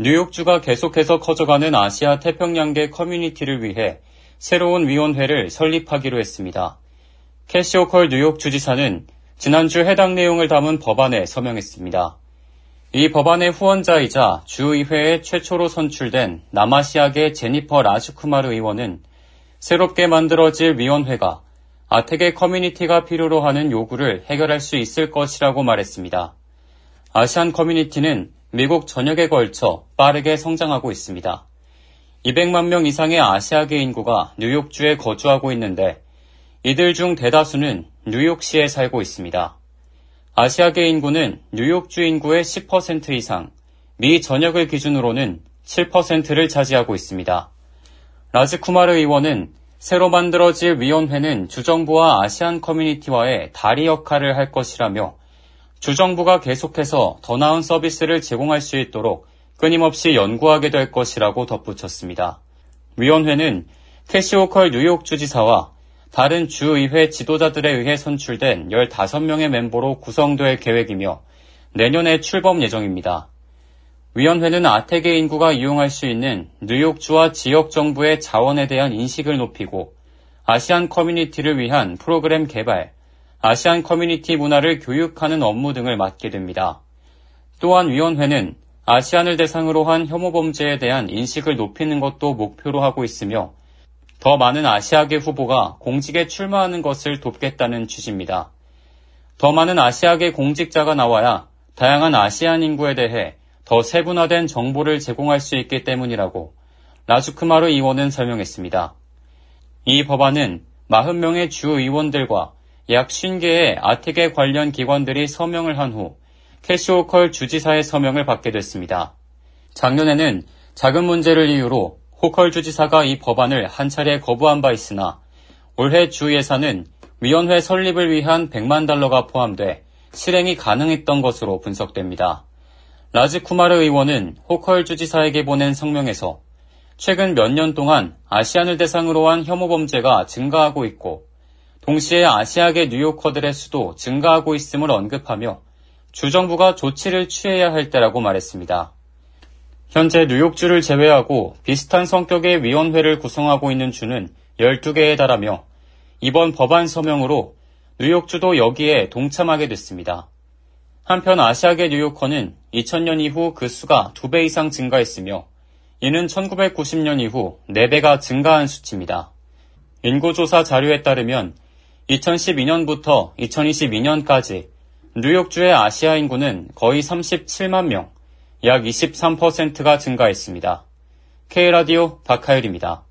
뉴욕주가 계속해서 커져가는 아시아 태평양계 커뮤니티를 위해 새로운 위원회를 설립하기로 했습니다. 캐시오컬 뉴욕 주지사는 지난주 해당 내용을 담은 법안에 서명했습니다. 이 법안의 후원자이자 주의회에 최초로 선출된 남아시아계 제니퍼 라주쿠마르 의원은 새롭게 만들어질 위원회가 아텍의 커뮤니티가 필요로 하는 요구를 해결할 수 있을 것이라고 말했습니다. 아시안 커뮤니티는 미국 전역에 걸쳐 빠르게 성장하고 있습니다. 200만 명 이상의 아시아계 인구가 뉴욕주에 거주하고 있는데 이들 중 대다수는 뉴욕시에 살고 있습니다. 아시아계 인구는 뉴욕주 인구의 10% 이상, 미 전역을 기준으로는 7%를 차지하고 있습니다. 라즈쿠마르 의원은 새로 만들어질 위원회는 주정부와 아시안 커뮤니티와의 다리 역할을 할 것이라며 주정부가 계속해서 더 나은 서비스를 제공할 수 있도록 끊임없이 연구하게 될 것이라고 덧붙였습니다. 위원회는 캐시오컬 뉴욕 주지사와 다른 주의회 지도자들에 의해 선출된 15명의 멤버로 구성될 계획이며 내년에 출범 예정입니다. 위원회는 아텍의 인구가 이용할 수 있는 뉴욕주와 지역 정부의 자원에 대한 인식을 높이고 아시안 커뮤니티를 위한 프로그램 개발, 아시안 커뮤니티 문화를 교육하는 업무 등을 맡게 됩니다. 또한 위원회는 아시안을 대상으로 한 혐오 범죄에 대한 인식을 높이는 것도 목표로 하고 있으며 더 많은 아시아계 후보가 공직에 출마하는 것을 돕겠다는 취지입니다. 더 많은 아시아계 공직자가 나와야 다양한 아시안 인구에 대해 더 세분화된 정보를 제공할 수 있기 때문이라고 라주크마르 의원은 설명했습니다. 이 법안은 40명의 주 의원들과 약 50개의 아태계 관련 기관들이 서명을 한 후 캐시 호컬 주지사의 서명을 받게 됐습니다. 작년에는 자금 문제를 이유로 호컬 주지사가 이 법안을 한 차례 거부한 바 있으나 올해 주 예산은 위원회 설립을 위한 100만 달러가 포함돼 실행이 가능했던 것으로 분석됩니다. 라즈 쿠마르 의원은 호컬 주지사에게 보낸 성명에서 최근 몇 년 동안 아시안을 대상으로 한 혐오 범죄가 증가하고 있고 동시에 아시아계 뉴요커들의 수도 증가하고 있음을 언급하며 주정부가 조치를 취해야 할 때라고 말했습니다. 현재 뉴욕주를 제외하고 비슷한 성격의 위원회를 구성하고 있는 주는 12개에 달하며 이번 법안 서명으로 뉴욕주도 여기에 동참하게 됐습니다. 한편 아시아계 뉴요커는 2000년 이후 그 수가 2배 이상 증가했으며 이는 1990년 이후 4배가 증가한 수치입니다. 인구조사 자료에 따르면 2012년부터 2022년까지 뉴욕주의 아시아 인구는 거의 37만 명, 약 23%가 증가했습니다. K라디오 박하율입니다.